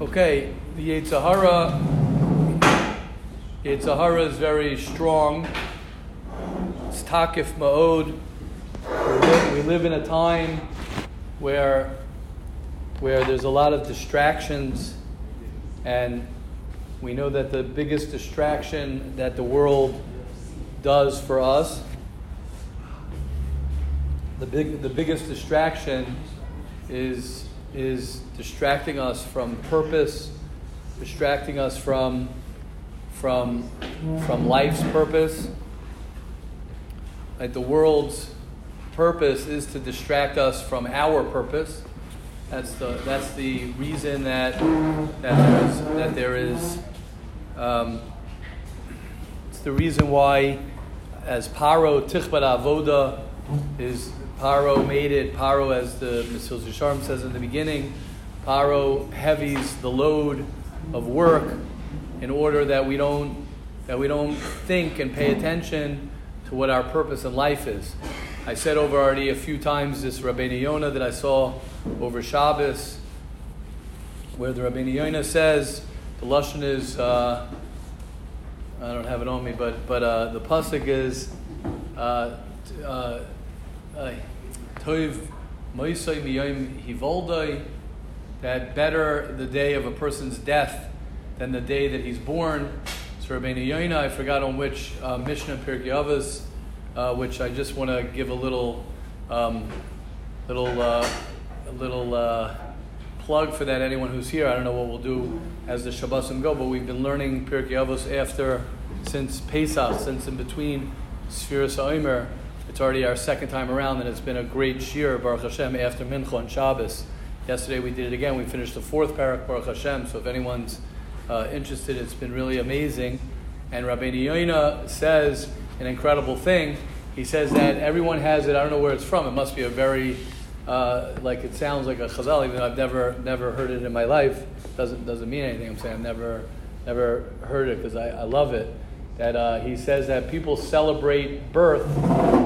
Okay, the Yetzirah, Yetzirah is very strong. It's takif ma'od. We live in a time where, where there's a lot of distractions, and we know that the biggest distraction that the world does for us, the, big, the biggest distraction is, is distracting us from purpose, distracting us from, from, from life's purpose. Like the world's purpose is to distract us from our purpose. That's the, that's the reason that, that there is, that there is um, it's the reason why, as Paro Tichbat Avoda is Paro made it, Paro, as the Mesilas Yesharim says in the beginning, Paro heavies the load of work in order that we don't that we don't think and pay attention to what our purpose in life is. I said over already a few times this Rabbeinu Yonah that I saw over Shabbos, where the Rabbeinu Yonah says the lashon is uh, I don't have it on me, but but uh, the pasuk is. Uh, that better the day of a person's death than the day that he's born. So Rabbeinu Yoina, I forgot on which uh, Mishnah Pirkei Avos, uh, which I just want to give a little, um, little, uh, little uh, plug for that. Anyone who's here, I don't know what we'll do as the Shabbosim go, but we've been learning Pirkei Avos after since Pesach, since in between Sfiras Omer it's already our second time around, and it's been a great shir, Baruch Hashem, after Mincha and Shabbos. Yesterday we did it again. We finished the fourth parak, Baruch Hashem. So if anyone's uh, interested, it's been really amazing. And Rabbi Yoina says an incredible thing. He says that everyone has it. I don't know where it's from. It must be a very, uh, like it sounds like a chazal, even though I've never never heard it in my life. Doesn't doesn't mean anything. I'm saying I've never never heard it because I, I love it that uh, he says that people celebrate birth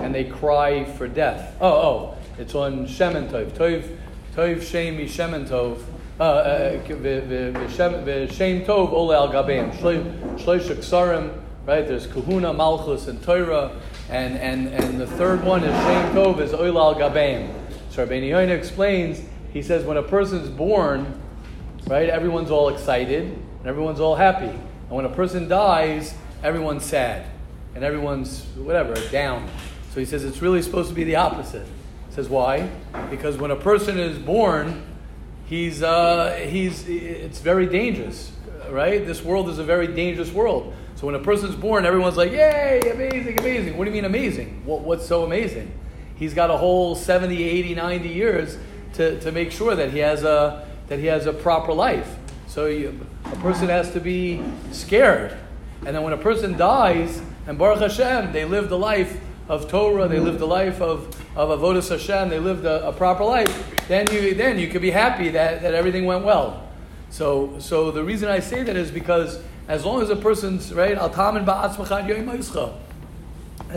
and they cry for death. Oh, oh, it's on Shemen Tov. Tov, Tov Shemi Shemen Tov. Uh, uh, Shem Tov Ole Al Gabeim. Shlosh Ksarim, right? There's Kahuna, Malchus, and Torah. And, and, and the third one is Shem Tov is Ole Al Gabeim. So Rabbeinu explains, he says when a person's born, right, everyone's all excited and everyone's all happy. And when a person dies, everyone's sad and everyone's whatever down. So he says it's really supposed to be the opposite. He says why? Because when a person is born, he's uh, he's it's very dangerous, right? This world is a very dangerous world. So when a person's born, everyone's like, "Yay, amazing, amazing." What do you mean amazing? What, what's so amazing? He's got a whole 70, 80, 90 years to, to make sure that he has a that he has a proper life. So you, a person has to be scared and then when a person dies, and Baruch Hashem, they live the life of Torah, they live the life of, of Avodah Hashem, they lived a, a, proper life, then you, then you could be happy that, that everything went well. So, so the reason I say that is because as long as a person's, right, as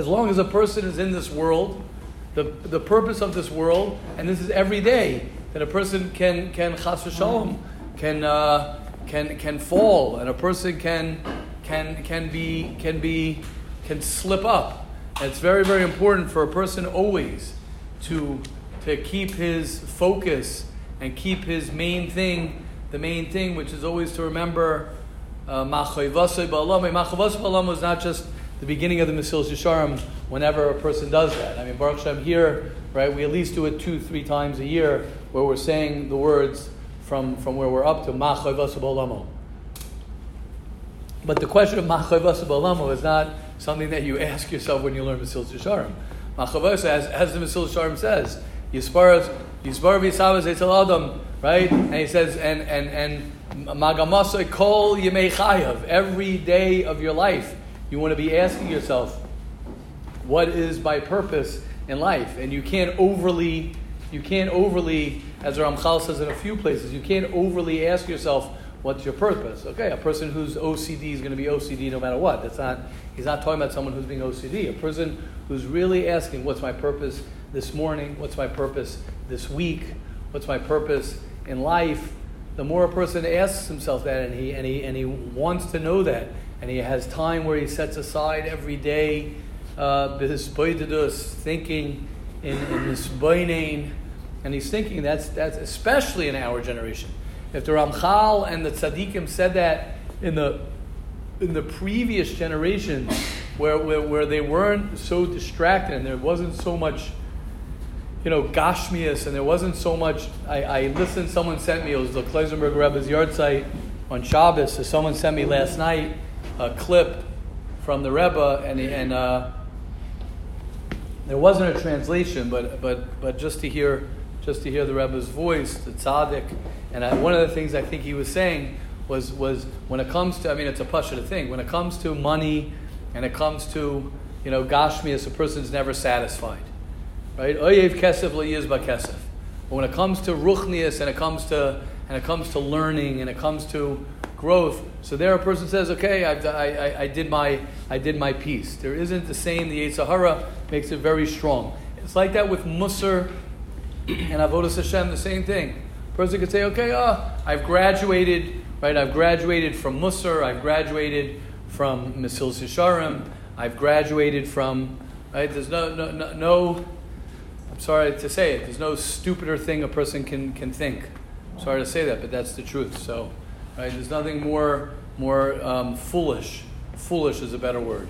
long as a person is in this world, the, the purpose of this world, and this is every day, that a person can, can chas v'shalom, can, uh, can, can fall, and a person can, can, can, be, can, be, can slip up. And it's very, very important for a person always to, to keep his focus and keep his main thing, the main thing, which is always to remember uh, Machayvasay Ba'alam. Machayvasay Ba'alam was not just the beginning of the Mesilas Yesharim whenever a person does that. I mean, Baruch Hashem here, right, we at least do it two, three times a year where we're saying the words from, from where we're up to Machayvasay Ba'alam. But the question of machavasa b'alamo is not something that you ask yourself when you learn Mesilas Yesharim. Machavasa, as, as the Mesilas Yesharim says, Yisparas, Yispar v'yisavas etzel adam, right? And he says, and, and, and magamasa kol yemei chayav, every day of your life, you want to be asking yourself, what is my purpose in life? And you can't overly, you can't overly, as Ramchal says in a few places, you can't overly ask yourself, what's your purpose? Okay, a person who's OCD is going to be OCD no matter what. That's not, he's not talking about someone who's being OCD. A person who's really asking, what's my purpose this morning? What's my purpose this week? What's my purpose in life? the more a person asks himself that and he, and he, and he wants to know that, and he has time where he sets aside every day, uh, thinking in, in this and he's thinking that's, that's especially in our generation. If the Ramchal and the Tzaddikim said that in the, in the previous generations, where, where, where they weren't so distracted and there wasn't so much you know, Gashmias, and there wasn't so much. I, I listened, someone sent me, it was the Klausenburg Rebbe's yahrzeit on Shabbos. So someone sent me last night a clip from the Rebbe, and, and uh, there wasn't a translation, but, but, but just to hear just to hear the Rebbe's voice, the tzaddik. And I, one of the things I think he was saying was, was when it comes to, I mean, it's a pasha thing, when it comes to money and it comes to, you know, Gashmias, a person's never satisfied. Right? Oyev kesef ba kesef. But when it comes to ruchnias and it comes to and it comes to learning and it comes to growth, so there a person says, okay, I, I, I did my I did my piece. There isn't the same. The Sahara makes it very strong. It's like that with Musar and Avodah Hashem. The same thing. Person could say, okay, uh, I've graduated. Right? I've graduated from Musar. I've graduated from Mesilas Yesharim. I've graduated from. Right? There's no no no. no I'm sorry to say it. There's no stupider thing a person can, can think. I'm sorry to say that, but that's the truth. So, right, there's nothing more more um, foolish. Foolish is a better word.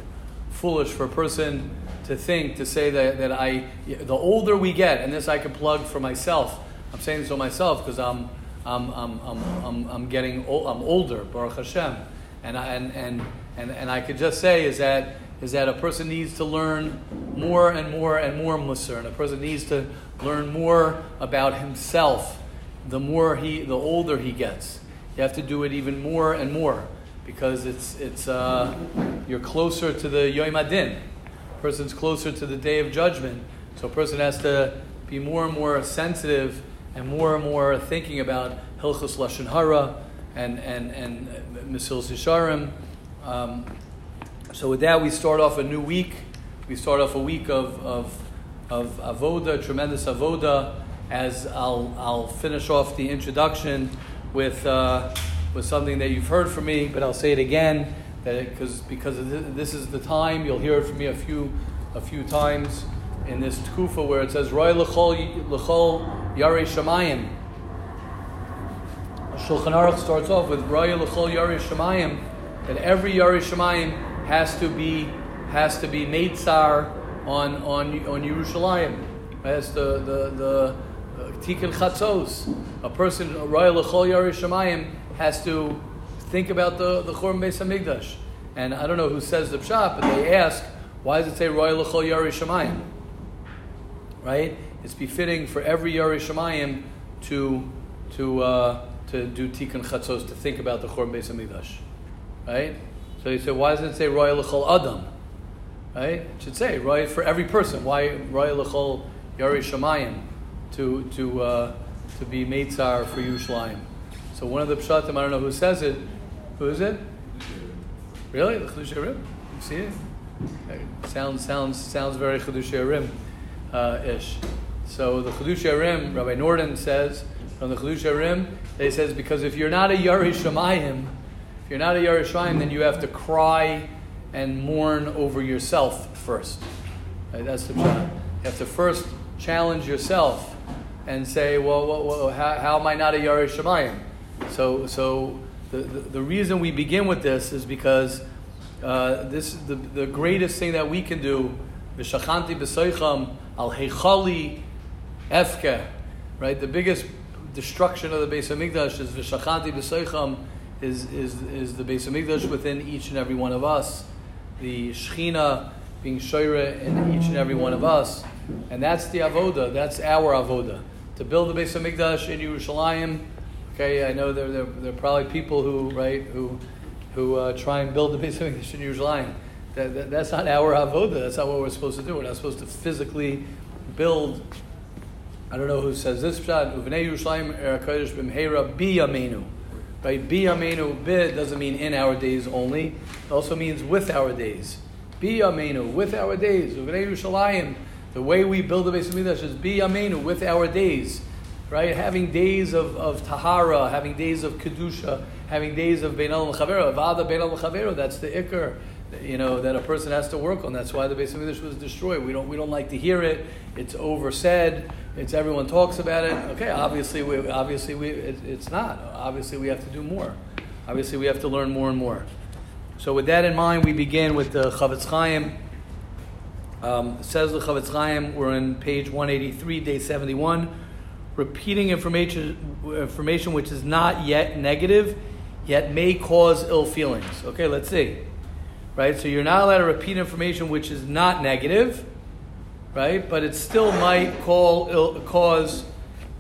Foolish for a person to think to say that, that I. The older we get, and this I can plug for myself. I'm saying to myself because I'm I'm, I'm, I'm, I'm, I'm getting I'm older, Baruch Hashem, and I, and, and and and I could just say is that is that a person needs to learn more and more and more Musar, and a person needs to learn more about himself. The more he, the older he gets, you have to do it even more and more because it's it's uh, you're closer to the Yom Adin. A person's closer to the day of judgment, so a person has to be more and more sensitive and more and more thinking about Hilchos Lashon Hara and and and Mesilas Yesharim. Um, so with that, we start off a new week. We start off a week of, of, of avoda, tremendous avoda. As I'll, I'll finish off the introduction with, uh, with something that you've heard from me, but I'll say it again that because because this is the time you'll hear it from me a few a few times in this tkufa where it says Roy lechol lechol yare shamayim. Shulchan Aruch starts off with Roy lechol yare shamayim that every yare shamayim has to be has to be Neitzar on on on Yerushalayim. As the the the uh, Tikkun Chatzos, a person Royal Lechol Yerushalayim has to think about the the Churban Beis Hamikdash. And I don't know who says the pshat, but they ask, why does it say Royal Lechol Yerushalayim? Right? It's befitting for every Yerushalayim to to uh, to do Tikkun Chatzos to think about the Churban Beis. Right? So you say, why does it say Roy L'chol Adam? Right? It should say Roy for every person. Why Roy L'chol Yari Shamayim to to uh, to be Meitzar for Yerushalayim? So one of the pshatim, I don't know who says it. Who is it? Really, the Chedush You see it? Sounds sounds sounds very Chedush uh, ish. So the Chedush Rabbi Norden says from the Chedush they says because if you're not a Yari Shamayim, if you're not a Yerushalayim, then you have to cry and mourn over yourself first. Right? That's the challenge. You have to first challenge yourself and say, well, well, well how, how, am I not a Yerushalayim? So, so the, the, the, reason we begin with this is because uh, this the, the greatest thing that we can do, the v'shachanti b'soicham al heichali efke, right? The biggest destruction of the Beis Hamikdash is v'shachanti b'soicham is, is, is the Beis Hamikdash within each and every one of us, the Shechina being Shoira in each and every one of us, and that's the avoda. That's our avoda to build the Beis Hamikdash in Yerushalayim. Okay, I know there, there, there are probably people who right who who uh, try and build the Beis Hamikdash in Yerushalayim. That, that, that's not our avoda. That's not what we're supposed to do. We're not supposed to physically build. I don't know who says this. Uvnei Yerushalayim er Kodesh b'mheira biyamenu. Right? Bi amenu bi doesn't mean in our days only. It also means with our days. Bi amenu with our days. The way we build the Beis Hamikdash is bi amenu with our days. right? Having days of, of tahara, having days of kedusha, having days of beinal mechavero, avada beinal mechavero. That's the ikr, you know, that a person has to work on. That's why the Beis Hamikdash was destroyed. We don't we don't like to hear it. It's oversaid. It's everyone talks about it. Okay, obviously we obviously we it, it's not. Obviously we have to do more. Obviously we have to learn more and more. So with that in mind, we begin with the Chofetz Chaim. Um, says the Chofetz Chaim, we're in page 183, day 71. Repeating information, information which is not yet negative, yet may cause ill feelings. Okay, let's see. Right? So you're not allowed to repeat information which is not negative, right? But it still might call Ill, cause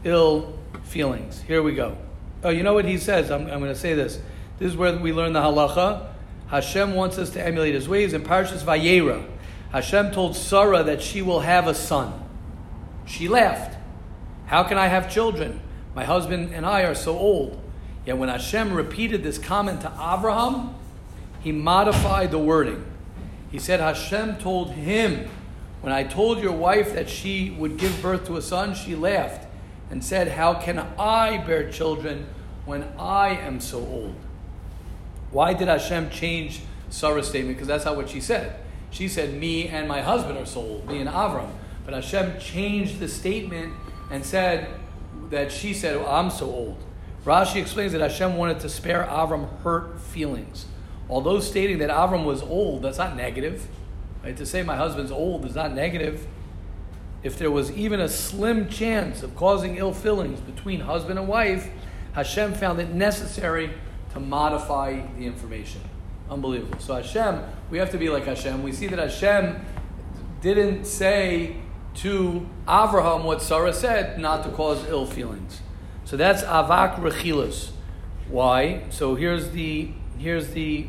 ill feelings. Here we go. Oh, you know what he says? I'm, I'm going to say this. This is where we learn the halacha. Hashem wants us to emulate his ways. In Parshas Vayera, Hashem told Sarah that she will have a son. She laughed. How can I have children? My husband and I are so old. Yet when Hashem repeated this comment to Abraham, he modified the wording. He said, Hashem told him, When I told your wife that she would give birth to a son, she laughed and said, How can I bear children when I am so old? Why did Hashem change Sarah's statement? Because that's not what she said. She said, Me and my husband are so old, me and Avram. But Hashem changed the statement and said that she said, well, I'm so old. Rashi explains that Hashem wanted to spare Avram hurt feelings. Although stating that Avram was old, that's not negative. Right? To say my husband's old is not negative. If there was even a slim chance of causing ill feelings between husband and wife, Hashem found it necessary to modify the information. Unbelievable. So Hashem, we have to be like Hashem. We see that Hashem didn't say to Avraham what Sarah said, not to cause ill feelings. So that's avak rechilas. Why? So here's the here's the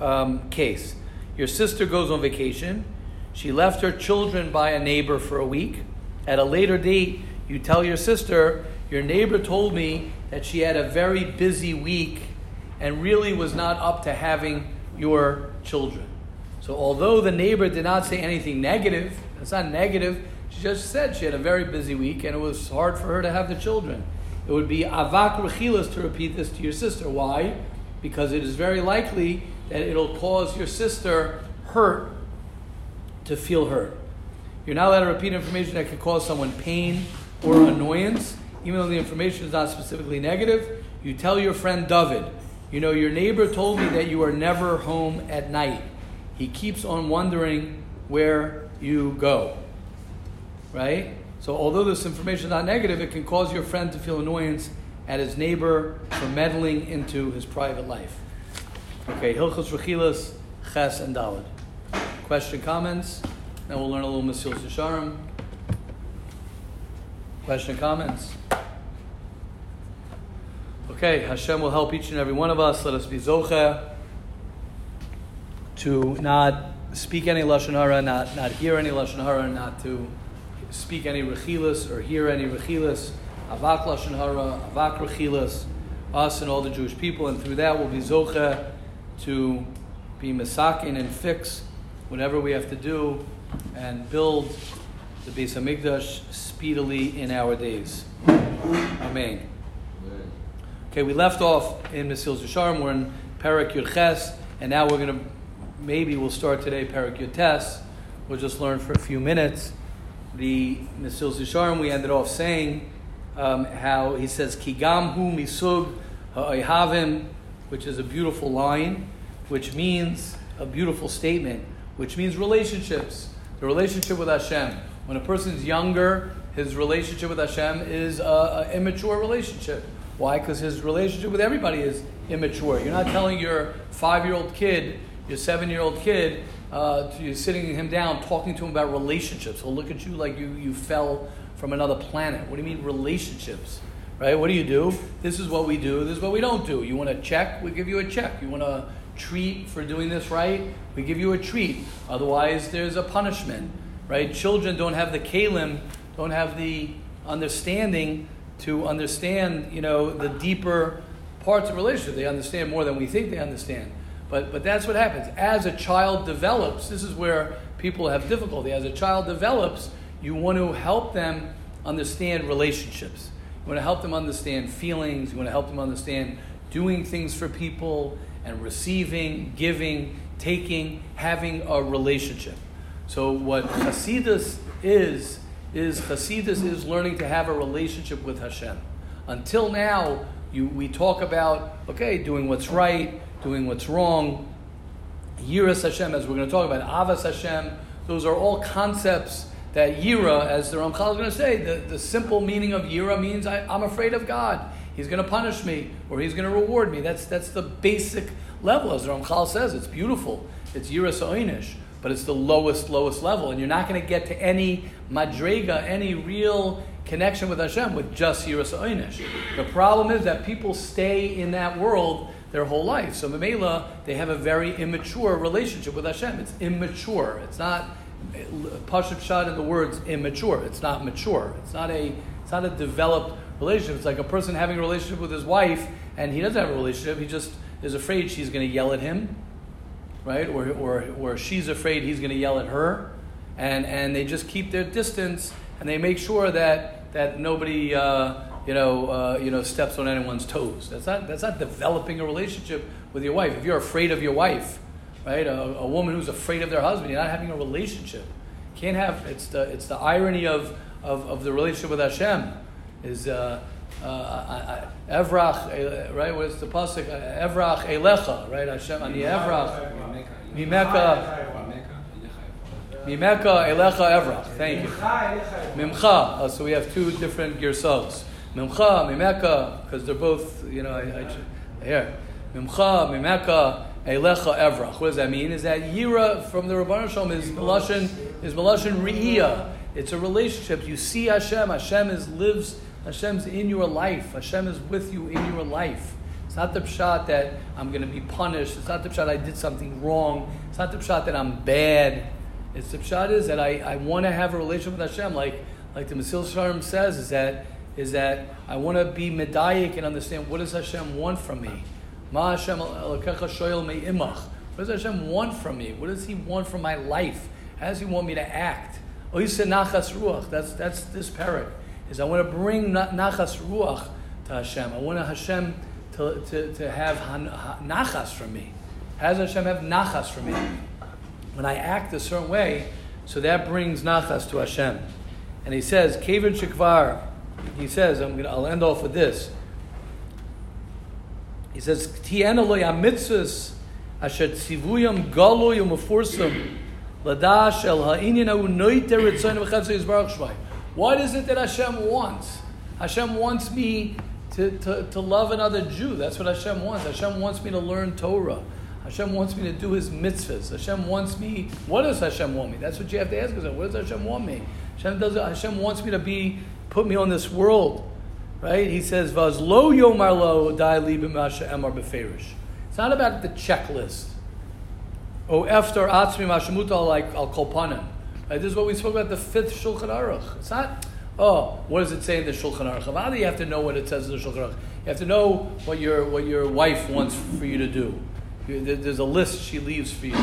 um, case. Your sister goes on vacation. She left her children by a neighbor for a week. At a later date, you tell your sister, Your neighbor told me that she had a very busy week and really was not up to having your children. So, although the neighbor did not say anything negative, it's not negative, she just said she had a very busy week and it was hard for her to have the children. It would be avak rechilas to repeat this to your sister. Why? Because it is very likely that it'll cause your sister hurt to feel hurt. You're not allowed to repeat information that could cause someone pain or annoyance, even though the information is not specifically negative. You tell your friend David, you know, your neighbor told me that you are never home at night. He keeps on wondering where you go. Right? So, although this information is not negative, it can cause your friend to feel annoyance at his neighbor for meddling into his private life. Okay, Hilchos Rechilas, Ches, and Dalad. Question, comments? Then we'll learn a little Mesilas Yesharim. Question, comments? Okay, Hashem will help each and every one of us. Let us be zocha to not speak any lashon hara, not not hear any lashon hara, not to speak any rechilas or hear any rechilas. Avak lashon hara, avak rechilas. Us and all the Jewish people, and through that we'll be zocha to be masakin and fix whatever we have to do and build the Beis Hamikdash speedily in our days. Amen. Okay, we left off in Mesilas Yesharim. We're in Perak Yud Ches, and now we're going to maybe we'll start today Perak Yud Tes. We'll just learn for a few minutes the Mesilas Yesharim. We ended off saying um, how he says Kigam hu misug ha'ohavim, which is a beautiful line, which means a beautiful statement, which means relationships. The relationship with Hashem. When a person's younger, his relationship with Hashem is an immature relationship. Why? Because his relationship with everybody is immature. You're not telling your five year old kid, your seven year old kid, uh, you're sitting him down, talking to him about relationships. He'll look at you like you, you fell from another planet. What do you mean, relationships? Right? What do you do? This is what we do, this is what we don't do. You want to check? We give you a check. You want to treat for doing this right? We give you a treat. Otherwise, there's a punishment. Right? Children don't have the kalim, don't have the understanding to understand, you know, the deeper parts of relationship. They understand more than we think they understand. But, but that's what happens. As a child develops, this is where people have difficulty. As a child develops, you want to help them understand relationships. You want to help them understand feelings. You want to help them understand doing things for people and receiving, giving, taking, having a relationship. So what Hasidus is is Hasidus is learning to have a relationship with Hashem. Until now, you, we talk about okay, doing what's right, doing what's wrong. Yiras Hashem, as we're going to talk about, Avas Hashem. Those are all concepts that Yira, as the Ramchal is going to say, the, the simple meaning of Yira means I, I'm afraid of God. He's going to punish me or he's going to reward me. That's, that's the basic level, as the Ramchal says. It's beautiful. It's Yira Sa'inish but it's the lowest, lowest level. And you're not going to get to any madrega, any real connection with Hashem with just Yiras Oynish. The problem is that people stay in that world their whole life. So Mamela, they have a very immature relationship with Hashem. It's immature. It's not Pashup Shad in the words immature. It's not mature. It's not a it's not a developed relationship. It's like a person having a relationship with his wife and he doesn't have a relationship. He just is afraid she's going to yell at him right? Or, or, or she's afraid he's going to yell at her. And, and they just keep their distance and they make sure that, that nobody, uh, you, know, uh, you know, steps on anyone's toes. That's not, that's not developing a relationship with your wife. If you're afraid of your wife, right? A, a woman who's afraid of their husband, you're not having a relationship. Can't have, it's the, it's the irony of, of, of the relationship with Hashem is, uh, uh, Evrach, right? What's the pasuk? Evrach elecha, right? Hashem ani Evrach. Mimeka. Mimeka elecha Evrach. Thank you. Mimcha. Oh, so we have two different girsavs. Mimcha, Mimeka, because they're both, you know, I, I, here. Mimcha, Mimeka, Elecha Evrach. What does that mean? Is that Yira from the Rabban Shalom is Melashin, is Melashin Re'iyah. It's a relationship. You see Hashem. Hashem is lives Hashem's in your life. Hashem is with you in your life. It's not the pshat that I'm going to be punished. It's not the pshat I did something wrong. It's not the pshat that I'm bad. It's the pshat is that I, I want to have a relationship with Hashem. Like, like the Mesilas Yesharim says, is that, is that I want to be medayik and understand what does Hashem want from me. Ma Hashem What does Hashem want from me? What does He want from my life? How does He want me to act? Oisa Nachas Ruach. That's, that's this parak is I want to bring nachas ruach to Hashem. I want Hashem to, to, to have nachas from me. How does Hashem have nachas from me? When I act a certain way, so that brings nachas to Hashem. And he says, Kevin Shikvar, he says, I'm gonna, I'll end off with this. He says, Tiena lo mitzvahs asher tzivuyam galoy umefursam ladash el ha'inyan hu noiter etzayin v'chatzu yizbarach shmai. What is it that Hashem wants? Hashem wants me to, to, to love another Jew. That's what Hashem wants. Hashem wants me to learn Torah. Hashem wants me to do his mitzvahs. Hashem wants me. What does Hashem want me? That's what you have to ask yourself. What does Hashem want me? Hashem does. Hashem wants me to be put me on this world, right? He says, "Vaz lo yomar lo emar beferish." It's not about the checklist. Oh, after atzmi mashamuta like al kolpanim. Right? This is what we spoke about the fifth Shulchan Aruch. It's not, oh, what does it say in the Shulchan Aruch? You have to know what it says in the Shulchan Aruch. You have to know what your, what your wife wants for you to do. There's a list she leaves for you.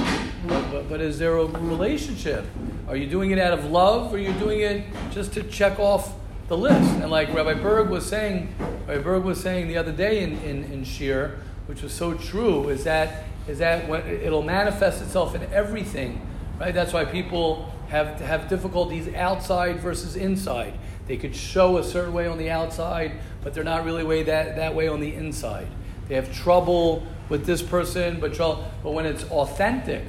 But, but, but, is there a relationship? Are you doing it out of love or are you doing it just to check off the list? And like Rabbi Berg was saying, Rabbi Berg was saying the other day in, in, in Shir, which was so true, is that, is that when it'll manifest itself in everything. Right? That's why people have, have difficulties outside versus inside. They could show a certain way on the outside, but they're not really way that, that way on the inside. They have trouble with this person, but, trouble, but when it's authentic,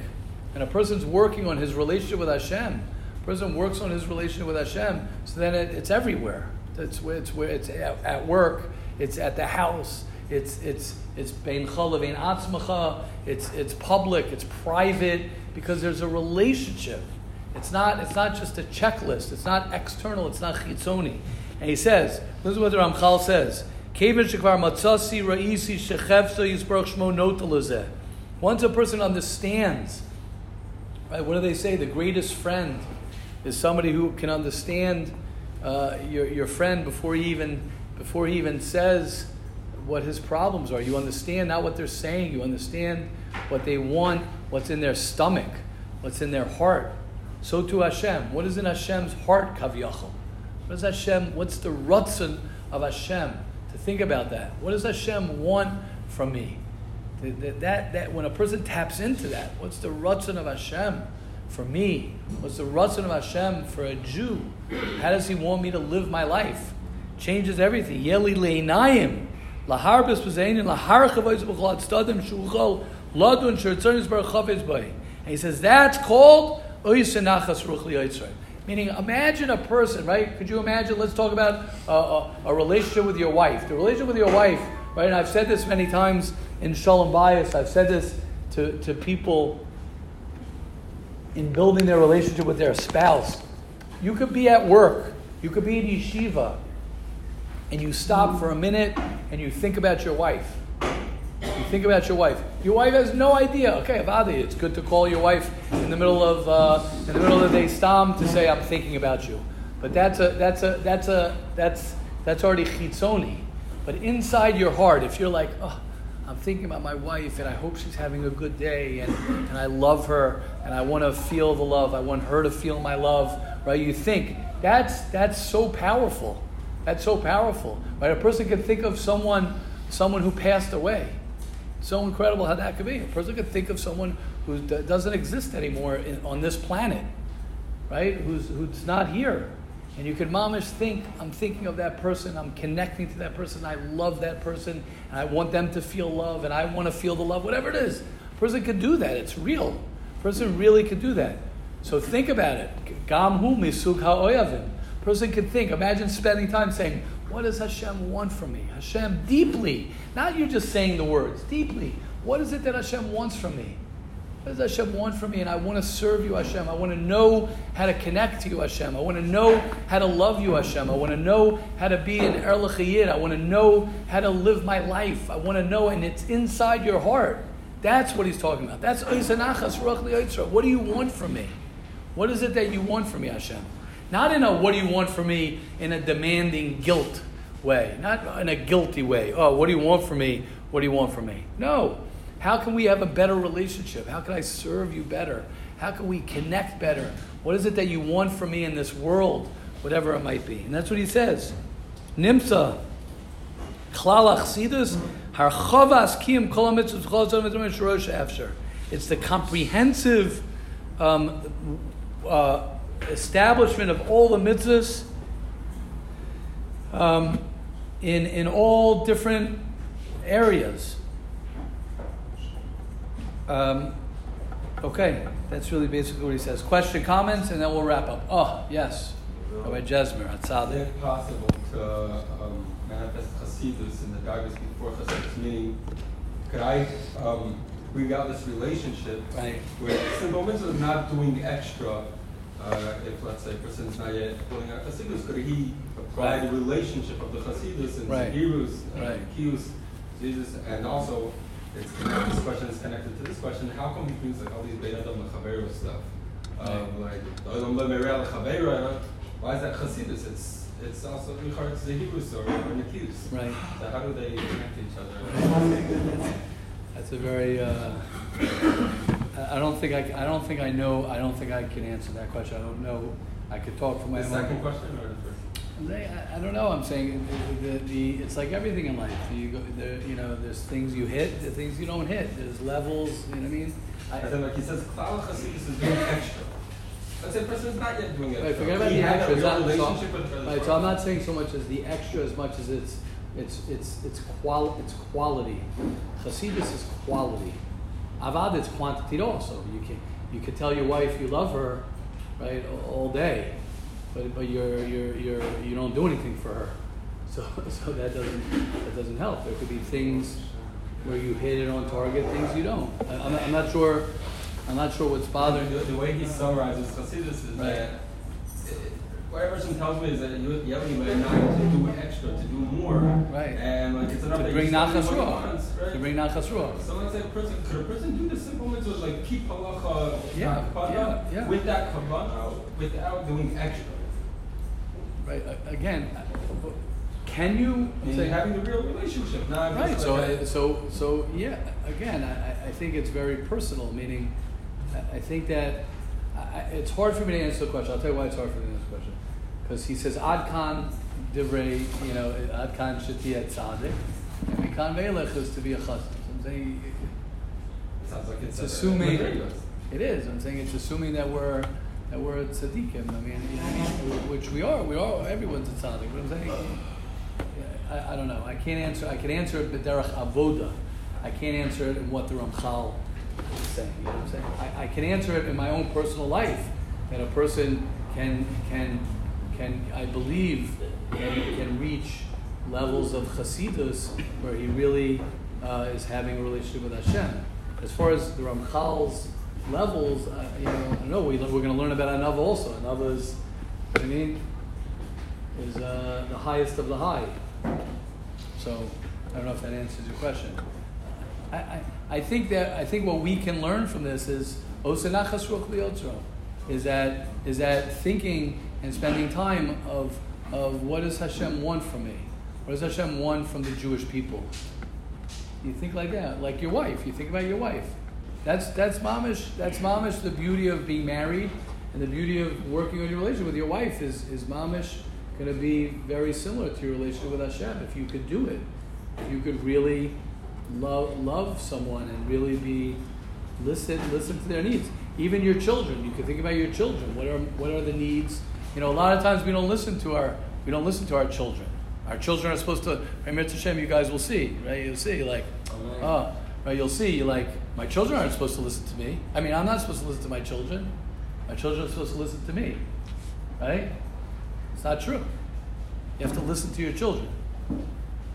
and a person's working on his relationship with Hashem, person works on his relationship with Hashem, so then it, it's everywhere. It's, it's, it's at work, it's at the house, it's it's it's atzmacha. It's it's public. It's private because there's a relationship. It's not, it's not just a checklist. It's not external. It's not chitzoni. And he says, this is what the Ramchal says. Once a person understands, right, what do they say? The greatest friend is somebody who can understand uh, your, your friend before he even before he even says what his problems are. You understand not what they're saying. You understand what they want, what's in their stomach, what's in their heart. So to Hashem. What is in Hashem's heart, Kaviyachal? What is Hashem? What's the rutzin of Hashem. To think about that. What does Hashem want from me? That, that, that, when a person taps into that, what's the rutzon of Hashem for me? What's the rutzon of Hashem for a Jew? How does He want me to live my life? Changes everything. Yeli leinayim, lahar b'spazayin, lahar chavoyz b'chol stadim shuchol ladun bar bay. And he says that's called oyisenachas ruch liyitzray. Meaning, imagine a person, right? Could you imagine? Let's talk about a, a, a relationship with your wife. The relationship with your wife, right? And I've said this many times in Shalom Bias. I've said this to, to people in building their relationship with their spouse. You could be at work, you could be in yeshiva, and you stop for a minute and you think about your wife. You think about your wife. Your wife has no idea. Okay, Avadi, it's good to call your wife in the middle of uh, in the middle of the day stam to say I'm thinking about you. But that's a that's a that's a that's that's already chitzoni. But inside your heart, if you're like, oh, I'm thinking about my wife and I hope she's having a good day and, and I love her and I want to feel the love. I want her to feel my love, right? You think that's that's so powerful. That's so powerful, right? A person can think of someone someone who passed away. So incredible how that could be. A person could think of someone who doesn't exist anymore in, on this planet, right? Who's who's not here. And you can mamish think, I'm thinking of that person, I'm connecting to that person, I love that person, and I want them to feel love, and I want to feel the love, whatever it is. A person can do that. It's real. A person really could do that. So think about it. Gam hu ha'oyavim. A person can think, imagine spending time saying, what does Hashem want from me? Hashem, deeply. Not you just saying the words, deeply. What is it that Hashem wants from me? What does Hashem want from me? And I want to serve you, Hashem. I want to know how to connect to you, Hashem. I want to know how to love you, Hashem. I want to know how to be an Erlachayid. I want to know how to live my life. I want to know, and it's inside your heart. That's what he's talking about. That's What do you want from me? What is it that you want from me, Hashem? Not in a what do you want from me in a demanding guilt way, not in a guilty way. Oh, what do you want from me? What do you want from me? No. How can we have a better relationship? How can I serve you better? How can we connect better? What is it that you want from me in this world? Whatever it might be. And that's what he says. Nimsa. It's the comprehensive um, uh, establishment of all the mitzvahs um, in, in all different areas. Um, okay, that's really basically what he says. Question, comments, and then we'll wrap up. Oh, yes. Rabbi Jesmer, Is it possible to um, manifest Hasidus in the Dargis before Hasidus? Meaning, could I um, bring out this relationship right. where simple mitzvah is not doing extra uh, if let's say a person is not yet pulling out Hasidus, could he apply right. the relationship of the Hasidus and right. Hebrews, uh, right. Jesus, and also it's this question is connected to this question. How come he brings like all these Bein Adam Lechavero stuff? Um, like why is that Hasidus? It's it's also it's the Hebrew story or Nikius. Right. So how do they connect each other? That's a very. Uh, I don't think I, I don't think I know. I don't think I can answer that question. I don't know. I could talk for my the own. Second question or the first? I, I don't know. I'm saying the, the, the, it's like everything in life. You go, the, you know, there's things you hit, there's things you don't hit. There's levels. You know what I mean? I, then, like he says, Klal Chasidus is doing extra. Let's say a person is not yet doing it. Right, forget about the extra. So, right, so I'm not saying so much as the extra as much as it's it's it's it's qual it's quality. Chasidus is quality. Avad is quantity also. You can you can tell your wife you love her, right, all day, but but you're you're you're you don't do anything for her. So so that doesn't that doesn't help. There could be things where you hit it on target, things you don't. I, am not, I'm not sure. I'm not sure what's bothering. The, the way he summarizes Hasidus is right. that uh, what person tells me is that you you have not to do extra, to do more. Right. And like it's enough to bring nachas ruach. Right? To bring nachas ruach. So let's say a person could a person do the simple mitzvah like keep halacha yeah, yeah, yeah. with that kavanah without doing extra. Right. Again, can you say having the real relationship? Not right. So like so so yeah. Again, I, I think it's very personal. Meaning, I think that. I, it's hard for me to answer the question. I'll tell you why it's hard for me to answer the question because he says Adkan divrei, you know, adkan shati at tzadik, and mikan melech is to be a chassid. So I'm saying, It Sounds like it's, it's assuming it is. I'm saying it's assuming that we're that we're tzaddikim. I mean, which we are. We are. Everyone's a tzaddik. But I'm saying, I, I don't know. I can't answer. I can answer it b'derech avoda. I can't answer it in what the Ramchal is saying. You know what I'm saying? I, I can answer it in my own personal life that a person can can can I believe can, can reach levels of chasidus where he really uh, is having a relationship with Hashem. As far as the Ramchal's levels, uh, you know, I know. We, we're going to learn about Anava also. Anava is, I mean, is uh, the highest of the high. So I don't know if that answers your question. I, I, I think that I think what we can learn from this is osenachas ruch is that is that thinking and spending time of of what does Hashem want from me? What does Hashem want from the Jewish people? You think like that, like your wife. You think about your wife. That's that's mamish. That's mamish. The beauty of being married and the beauty of working on your relationship with your wife is is mamish going to be very similar to your relationship with Hashem. If you could do it, if you could really love love someone and really be listen listen to their needs. Even your children, you can think about your children. What are what are the needs? You know, a lot of times we don't listen to our we don't listen to our children. Our children are supposed to. Hashem, you guys will see, right? You'll see, like, oh, right? You'll see, you like, my children aren't supposed to listen to me. I mean, I'm not supposed to listen to my children. My children are supposed to listen to me, right? It's not true. You have to listen to your children.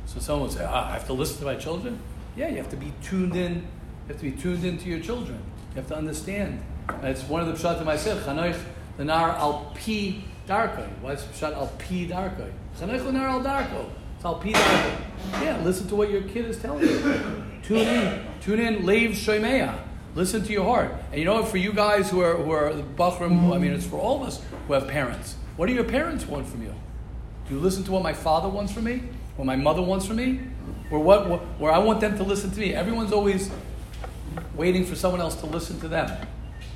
So someone would say, ah, I have to listen to my children. Yeah, you have to be tuned in. You have to be tuned in to your children. You have to understand. And it's one of the pshatim I said, Chanoich nar al pi darkoi. Why is pshat al pi darkoi? Chanoich nar al darko. It's al pi darkoi. Yeah, listen to what your kid is telling you. Tune in. Tune in. Lev shomeya. Listen to your heart. And you know what? For you guys who are who are the bachrim, I mean, it's for all of us who have parents. What do your parents want from you? Do you listen to what my father wants from me? What my mother wants from me? Or what, what where I want them to listen to me? Everyone's always waiting for someone else to listen to them.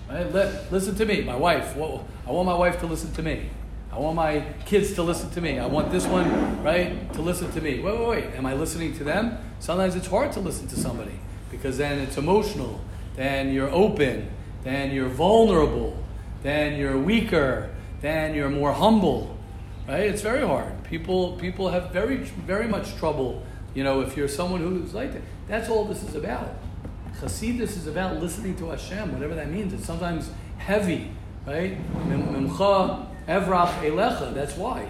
Right? Listen to me, my wife. I want my wife to listen to me. I want my kids to listen to me. I want this one, right, to listen to me. Wait, wait, wait. Am I listening to them? Sometimes it's hard to listen to somebody because then it's emotional. Then you're open. Then you're vulnerable. Then you're weaker. Then you're more humble. Right? It's very hard. People, people have very, very much trouble. You know, if you're someone who's like that, that's all this is about. Chassidus is about listening to Hashem, whatever that means. It's sometimes heavy, right? Evrach elecha. That's why.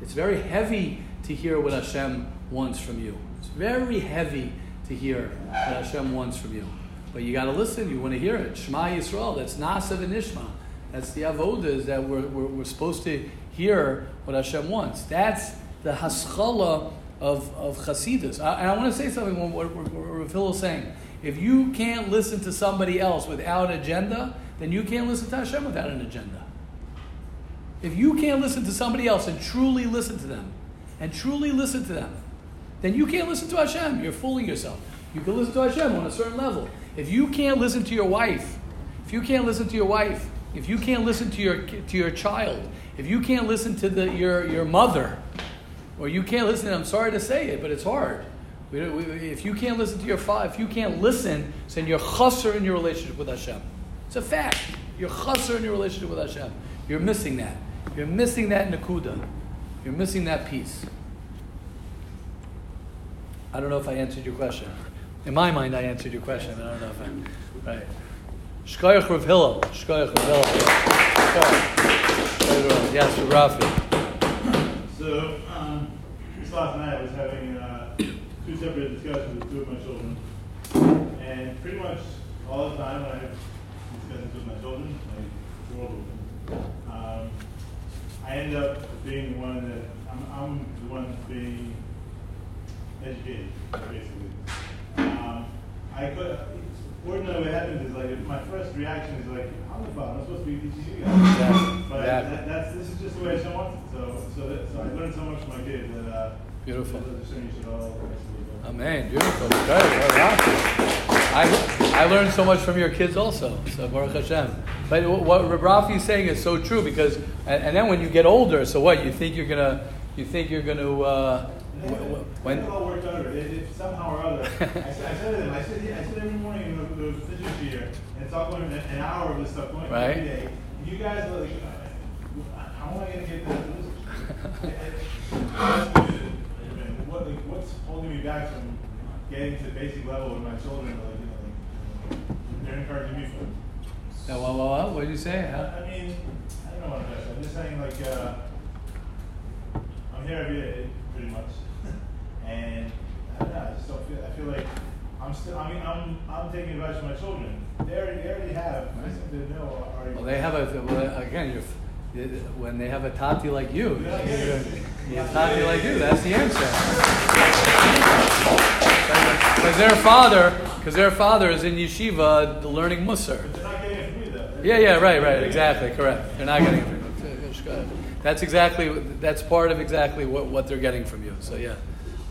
It's very heavy to hear what Hashem wants from you. It's very heavy to hear what Hashem wants from you. But you got to listen. You want to hear it. Shema Yisrael. That's Nasav and Nishma. That's the avodas that we're, we're, we're supposed to hear what Hashem wants. That's the haschala of, of Chasidus. I, and I want to say something what, what, what Rav is saying. If you can't listen to somebody else without agenda, then you can't listen to Hashem without an agenda. If you can't listen to somebody else and truly listen to them, and truly listen to them, then you can't listen to Hashem. You're fooling yourself. You can listen to Hashem on a certain level. If you can't listen to your wife, if you can't listen to your wife, if you can't listen to your, to your child, if you can't listen to the, your, your mother, or you can't listen, I'm sorry to say it, but it's hard. We, we, if you can't listen to your father, if you can't listen, then you're chasser in your relationship with Hashem. It's a fact. You're chasser in your relationship with Hashem. You're missing that. You're missing that nakuda. You're missing that piece. I don't know if I answered your question. In my mind, I answered your question. I don't know if I. Right. Shkoyach Rav Hillel. Shkoyach Rav Hillel. Yes, Rafi. So, um, this last night I was having uh, two separate discussions with two of my children. And pretty much all the time I have discussions with my children, like, world um, I end up being the one that, I'm, I'm the one being educated, basically. Um, I could, ordinarily what happens is like my first reaction is like, I'm the father, I'm supposed to be teaching you guys. Exactly. But exactly. That, that's this is just the way Hashem wants it. So so that, so I learned so much from my kids that uh, beautiful. all Amen. Beautiful. I, I learned so much from your kids also. So Baruch Hashem. But what Rafi is saying is so true because, and, and then when you get older, so what? You think you're gonna you think you're going to uh, when it all worked out, it, somehow or other. I, said, I said to them, I said, I said every morning the, the physics here, and it's all going an hour of this stuff going right. every day. You guys, like, uh, how am I going to get this? what, like, what's holding me back from getting to the basic level with my children? Like, you know, like, they're encouraging me for. Yeah, well, well, well, what did you say? Huh? I mean, I don't know what I'm saying. I'm just saying, like, uh, I'm here every day, pretty much. and I don't know, I just don't feel, I feel like I'm still, I mean, I'm, I'm taking advice from my children. They already, they already have, right. they know already. Well, they have a, well, again, you're, when they have a tati like you, yeah, yeah. a tati like you, that's the answer. Because their father, because their father is in yeshiva learning Musar. Yeah, yeah, right, right, exactly, correct. They're not getting it from you. That's exactly, that's part of exactly what, what they're getting from you. So yeah,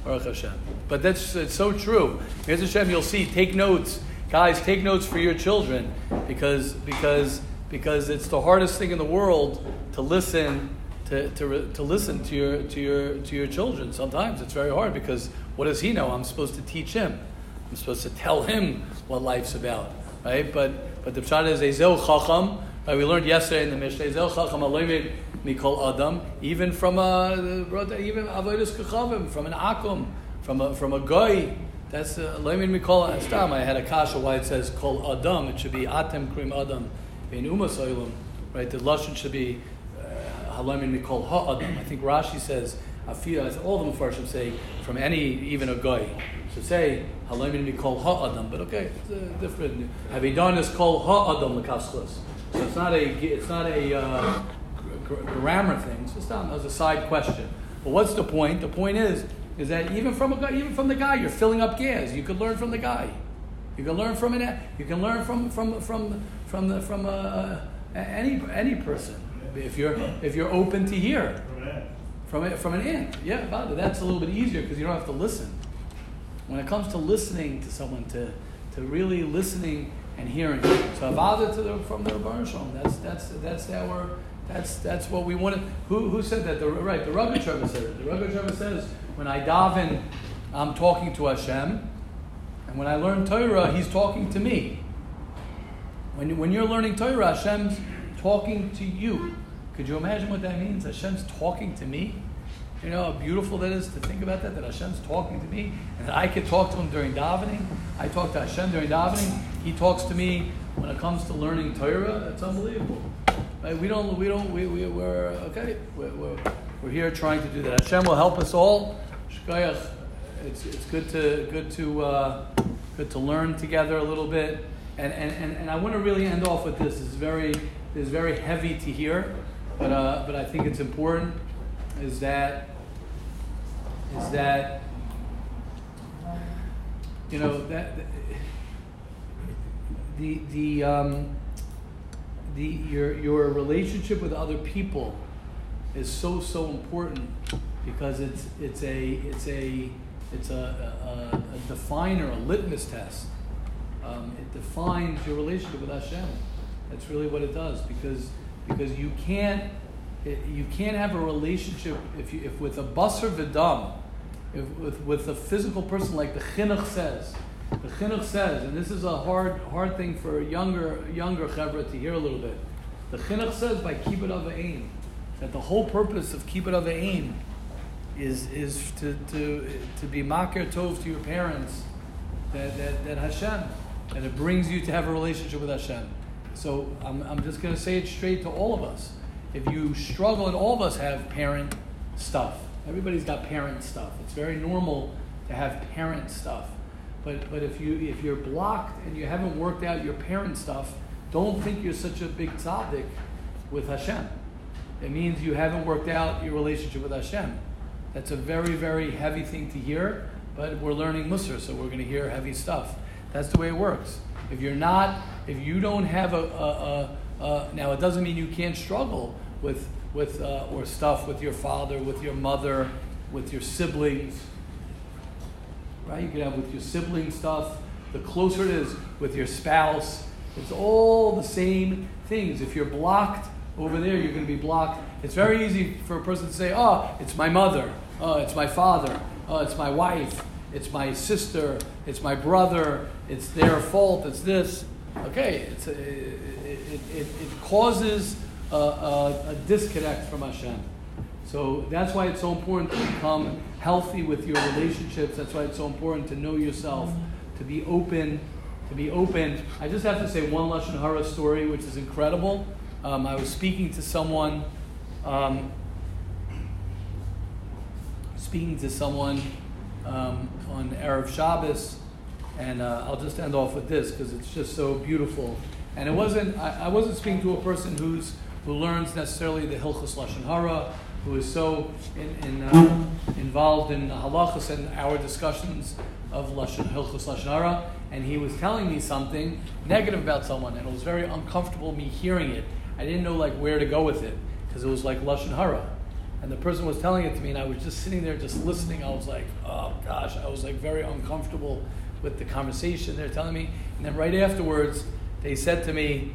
Baruch Hashem. But that's it's so true. Here's Hashem, you'll see, take notes. Guys, take notes for your children because, because because it's the hardest thing in the world to listen to, to, to listen to your, to, your, to your children. Sometimes it's very hard because what does he know? I'm supposed to teach him. I'm supposed to tell him what life's about, right? But, but the pshat is Ezel Chacham. Right? We learned yesterday in the Mishnah, Ezel Chacham Aloimid Mikol Adam, even from a, even Avodas Kachavim, from an Akum, from a, from a guy. That's Aloimid Mikol Stam. I had a kasha why it says Kol Adam. It should be Atem Krim Adam in Umas right? The lashon should be uh, halamin ha ha'adam. I think Rashi says afia. All the mufarshim say from any even a guy should say halamin mikol ha'adam. But okay, it's uh, different. Havidan is called ha'adam lekaschos. So it's not a it's not a uh, grammar thing. It's just not as a side question. But what's the point? The point is is that even from a guy, even from the guy, you're filling up gas. You could learn from the guy. You can learn from it. You can learn from from from from the from a, any any person if you're if you're open to hear from from an ant. Yeah, that's a little bit easier because you don't have to listen. When it comes to listening to someone, to to really listening and hearing. So avada to the from the Rebbe That's that's that's our that's that's what we wanted. Who who said that? The, right, the Rabbi Trevor said it. The Rabbi Trevor says when I daven, I'm talking to Hashem. And when I learn Torah, he's talking to me. When, when you're learning Torah, Hashem's talking to you. Could you imagine what that means? Hashem's talking to me. You know how beautiful that is to think about that, that Hashem's talking to me, and that I could talk to him during davening. I talk to Hashem during davening. He talks to me when it comes to learning Torah. That's unbelievable. Right? We don't, we don't, we, we, we're, okay, we're, we're, we're here trying to do that. Hashem will help us all. It's, it's good to good to uh, good to learn together a little bit. And, and, and, and I want to really end off with this. It's very it's very heavy to hear, but uh, but I think it's important. Is that is that you know that the the um, the your your relationship with other people is so so important because it's it's a it's a it's a, a, a definer, a litmus test. Um, it defines your relationship with Hashem. That's really what it does because because you can't you can't have a relationship if you if with a basar v'dam, if with with a physical person like the chinuch says. The chinuch says, and this is a hard hard thing for younger younger chevra to hear a little bit. The chinuch says by kibbud aim that the whole purpose of kibbud aim is is to to to be makir tov to your parents that, that, that Hashem and it brings you to have a relationship with Hashem. So I'm, I'm just going to say it straight to all of us. If you struggle, and all of us have parent stuff. Everybody's got parent stuff. It's very normal to have parent stuff. But but if you if you're blocked and you haven't worked out your parent stuff, don't think you're such a big tzaddik with Hashem. It means you haven't worked out your relationship with Hashem. That's a very, very heavy thing to hear, but we're learning Musar, so we're going to hear heavy stuff. That's the way it works. If you're not, if you don't have a, a, a, a now it doesn't mean you can't struggle with, with uh, or stuff with your father, with your mother, with your siblings, right? You can have with your sibling stuff. The closer it is with your spouse, it's all the same things. If you're blocked over there, you're going to be blocked It's very easy for a person to say, oh, it's my mother, oh, it's my father, oh, it's my wife, it's my sister, it's my brother, it's their fault, it's this. Okay, it's a, it, it, it, it causes a, a, a disconnect from Hashem. So that's why it's so important to become healthy with your relationships. That's why it's so important to know yourself, to be open, to be open. I just have to say one lashon hara story, which is incredible. Um, I was speaking to someone, um, speaking to someone um, on erev Shabbos, and uh, I'll just end off with this because it's just so beautiful. And it wasn't I, I wasn't speaking to a person who's who learns necessarily the Hilchos Lashon Hara who is so in, in, uh, involved in the halachas and our discussions of Lashon, Hilchos Lashon Hara, and he was telling me something negative about someone, and it was very uncomfortable me hearing it. I didn't know like where to go with it because it was like Lashon Hara. And the person was telling it to me, and I was just sitting there, just listening. I was like, oh gosh, I was like very uncomfortable with the conversation they're telling me. And then right afterwards, they said to me,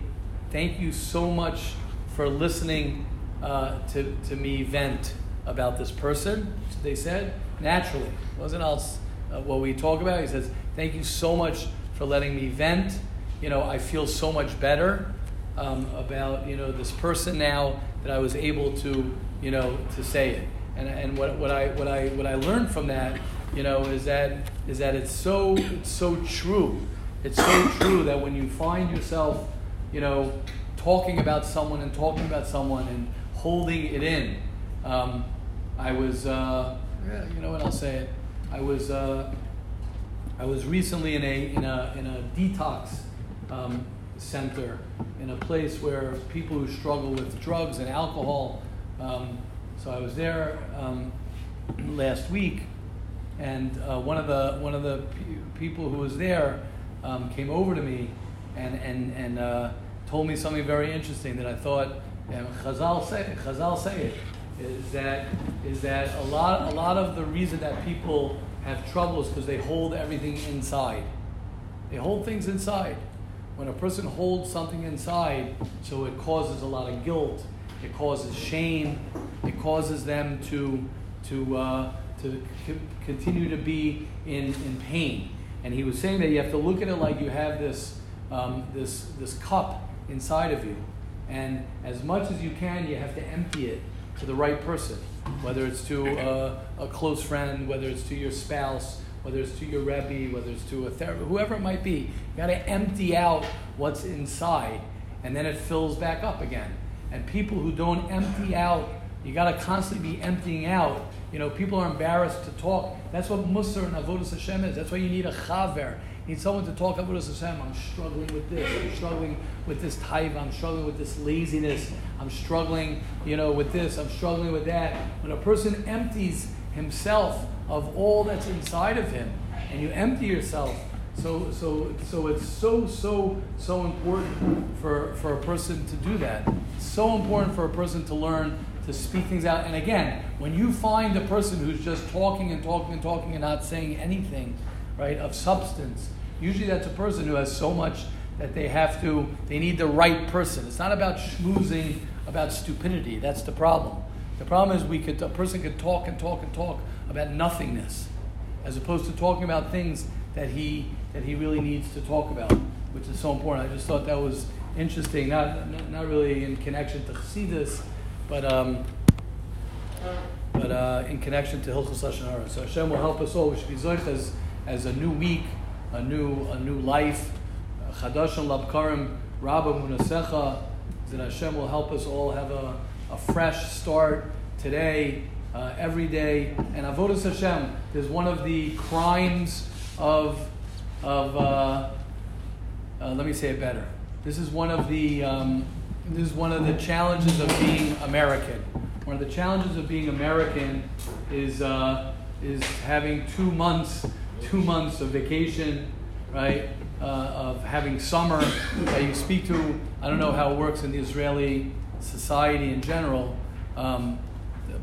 "Thank you so much for listening uh, to, to me vent about this person. They said, naturally. It wasn't else uh, what we talk about. He says, Thank you so much for letting me vent. You know, I feel so much better um, about, you know, this person now that I was able to, you know, to say it. And, and what, what, I, what, I, what I learned from that, you know, is that, is that it's, so, it's so true. It's so true that when you find yourself, you know, talking about someone and talking about someone and holding it in. Um, I was, uh, you know what I'll say it. I was, uh, I was recently in a in a in a detox um, center in a place where people who struggle with drugs and alcohol. Um, so I was there um, last week, and uh, one of the one of the pe- people who was there um, came over to me and and and uh, told me something very interesting that I thought and Chazal say, Chazal say it, is that, is that a, lot, a lot of the reason that people have trouble is because they hold everything inside. They hold things inside. When a person holds something inside, so it causes a lot of guilt, it causes shame, it causes them to, to, uh, to c- continue to be in, in pain. And he was saying that you have to look at it like you have this, um, this, this cup inside of you. And as much as you can, you have to empty it to the right person, whether it's to a, a close friend, whether it's to your spouse, whether it's to your Rebbe, whether it's to a therapist, whoever it might be. You got to empty out what's inside, and then it fills back up again. And people who don't empty out, you got to constantly be emptying out. You know, people are embarrassed to talk. That's what Musar and Avodah Hashem is. That's why you need a chaver need someone to talk about Hashem. I'm struggling with this. I'm struggling with this type. I'm struggling with this laziness. I'm struggling, you know, with this. I'm struggling with that. When a person empties himself of all that's inside of him, and you empty yourself, so so so it's so so so important for for a person to do that. It's so important for a person to learn to speak things out. And again, when you find a person who's just talking and talking and talking and not saying anything, right, of substance, Usually that's a person who has so much that they have to, they need the right person. It's not about schmoozing about stupidity. That's the problem. The problem is we could, a person could talk and talk and talk about nothingness as opposed to talking about things that he, that he really needs to talk about, which is so important. I just thought that was interesting, not, not, not really in connection to Chassidus, but, um, but uh, in connection to Hilchos Lashon. So Hashem will help us all. We should be as, as a new week a new, a new life. Chadashim Labkarim, Rabba Munasecha, that Hashem will help us all have a, a fresh start today, uh, every day. And Avodas Hashem is one of the crimes of, of uh, uh, let me say it better. This is one of the, um, this is one of the challenges of being American. One of the challenges of being American is, uh, is having two months two months of vacation, right? Uh, of having summer that you speak to. I don't know how it works in the Israeli society in general, um,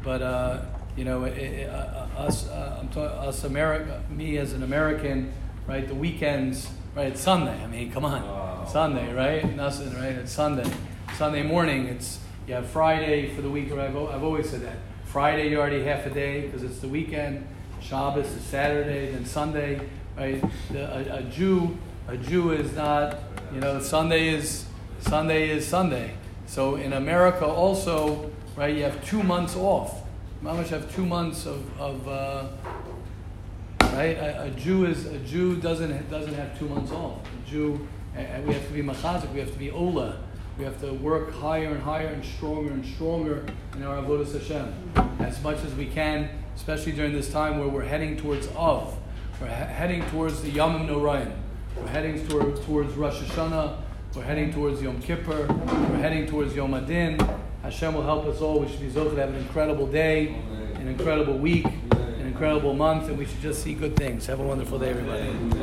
but uh, you know, it, it, uh, us, uh, I'm talking us America, me as an American, right? The weekends, right? It's Sunday. I mean, come on, wow. Sunday, right? Nothing, right? It's Sunday. Sunday morning. It's You have Friday for the week, I've, I've always said that. Friday, you're already half a day because it's the weekend. Shabbos is Saturday, then Sunday, right? The, a, a Jew, a Jew is not, you know, Sunday is Sunday is Sunday. So in America also, right? You have two months off. Mamish have two months of, of uh, right? A, a, Jew is a Jew doesn't doesn't have two months off. A Jew, and we have to be machazik. We have to be ola. We have to work higher and higher and stronger and stronger in our avodas Hashem as much as we can, especially during this time where we're heading towards Av. We're he- heading towards the Yamim Noraim. We're heading toward, towards Rosh Hashanah. We're heading towards Yom Kippur. We're heading towards Yom HaDin. Hashem will help us all. We should be zochah to have an incredible day, an incredible week, an incredible month, and we should just see good things. Have a wonderful day, everybody.